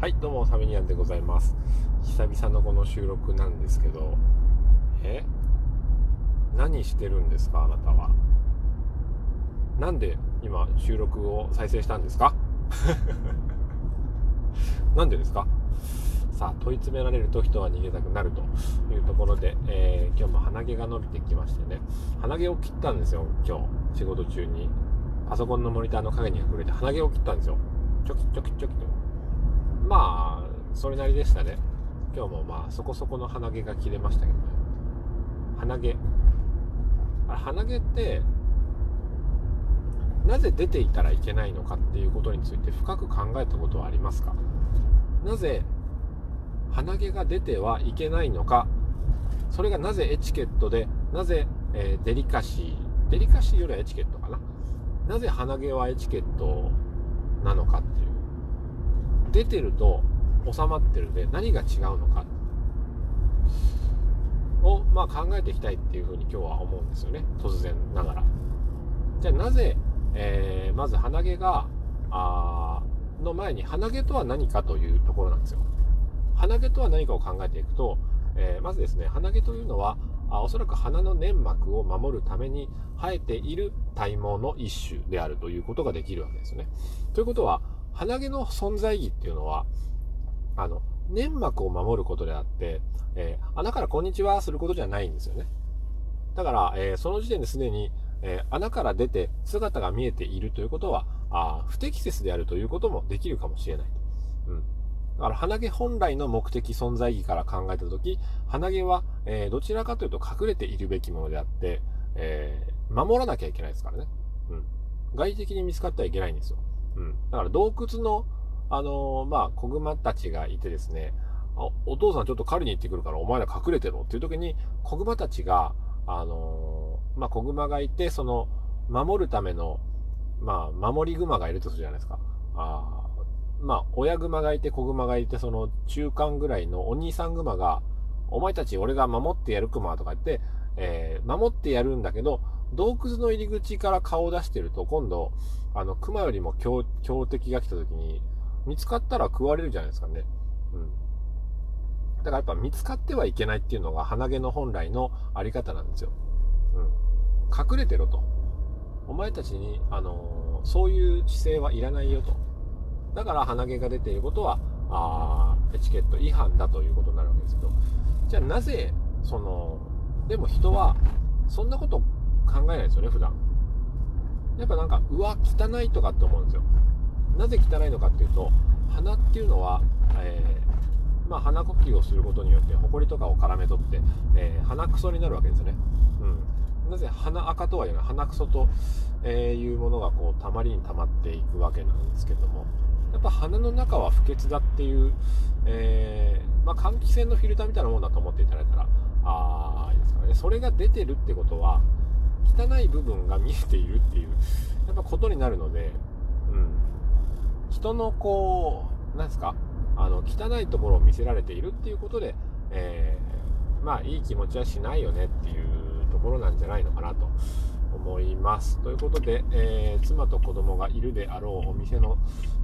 はい、どうも、サミニアンでございます。久々のこの収録なんですけど、え？何してるんですか、あなたは？なんで今、収録を再生したんですか？なんでですか？さあ、問い詰められると人は逃げたくなるというところで、えー今日も鼻毛が伸びてきましてね、鼻毛を切ったんですよ、今日、仕事中に。パソコンのモニターの影に隠れて鼻毛を切ったんですよ。チョキチョキチョキと。まあ、それなりでしたね。今日もまあ、そこそこの鼻毛が切れましたけどね。鼻毛。あれ、鼻毛って、なぜ出ていたらいけないのかっていうことについて深く考えたことはありますか？なぜ鼻毛が出てはいけないのか？それがなぜエチケットでなぜ、えデリカシーデリカシーよりはエチケットかな？なぜ鼻毛はエチケットなのかっていう出てると収まってるで何が違うのかを、まあ、考えていきたいっていうふうに今日は思うんですよね。突然ながら。じゃあなぜ、えーまず鼻毛があの前に鼻毛とは何かというところなんですよ。鼻毛とは何かを考えていくと、えーまずですね鼻毛というのはあおそらく鼻の粘膜を守るために生えている体毛の一種であるということができるわけですよね。ということは鼻毛の存在意義っていうのはあの粘膜を守ることであって、えー穴からこんにちはすることじゃないんですよね。だから、えーその時点ですでに、えー穴から出て姿が見えているということはあ不適切であるということもできるかもしれない。うんだから鼻毛本来の目的存在意義から考えたとき、鼻毛は、えどちらかというと隠れているべきものであって、え守らなきゃいけないですからね。うん。外敵に見つかってはいけないんですよ。うん。だから洞窟の、あのーまあ、子熊たちがいてですね、あお父さんちょっと狩りに行ってくるからお前ら隠れてろっていう時に、子熊たちが、あのーまあ、子熊がいて、その、守るための、まあ、守り熊がいるとするじゃないですか。あまあ、親熊がいて子熊がいて、その中間ぐらいのお兄さん熊が、お前たち俺が守ってやる熊とか言って、えー守ってやるんだけど、洞窟の入り口から顔を出してると、今度、あの、熊よりも強敵が来た時に、見つかったら食われるじゃないですかね。うん。だからやっぱ見つかってはいけないっていうのが鼻毛の本来のあり方なんですよ。うん。隠れてろと。お前たちに、あのーそういう姿勢はいらないよと。だから鼻毛が出ていることは、あエチケット違反だということになるわけですけど、じゃあなぜ、その、でも人は、そんなこと考えないですよね、普段。やっぱなんか、うわ、汚いとかって思うんですよ。なぜ汚いのかっていうと、鼻っていうのは、えーまあ、鼻呼吸をすることによって、ホコリとかを絡め取って、えー鼻くそになるわけですよね。うん。なぜ鼻赤とは言うのは鼻くそと、えいうものがこう、たまりに溜まっていくわけなんですけども、やっぱ鼻の中は不潔だっていう、えーまあ、換気扇のフィルターみたいなもんだと思っていただいたら、あーいいですかね。それが出てるってことは、汚い部分が見えているっていう、やっぱことになるので、うん。人のこう、なんですか、あの、汚いところを見せられているっていうことで、えーまあ、いい気持ちはしないよねっていうところなんじゃないのかなと思います。ということで、えー妻と子供がいるであろうお店の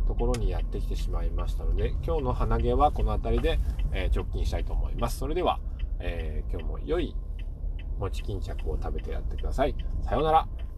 ところにやってきてしまいましたので、今日の鼻毛はこの辺りで、えー直近したいと思います。それでは、え今日も良い餅巾着を食べてやってください。さようなら。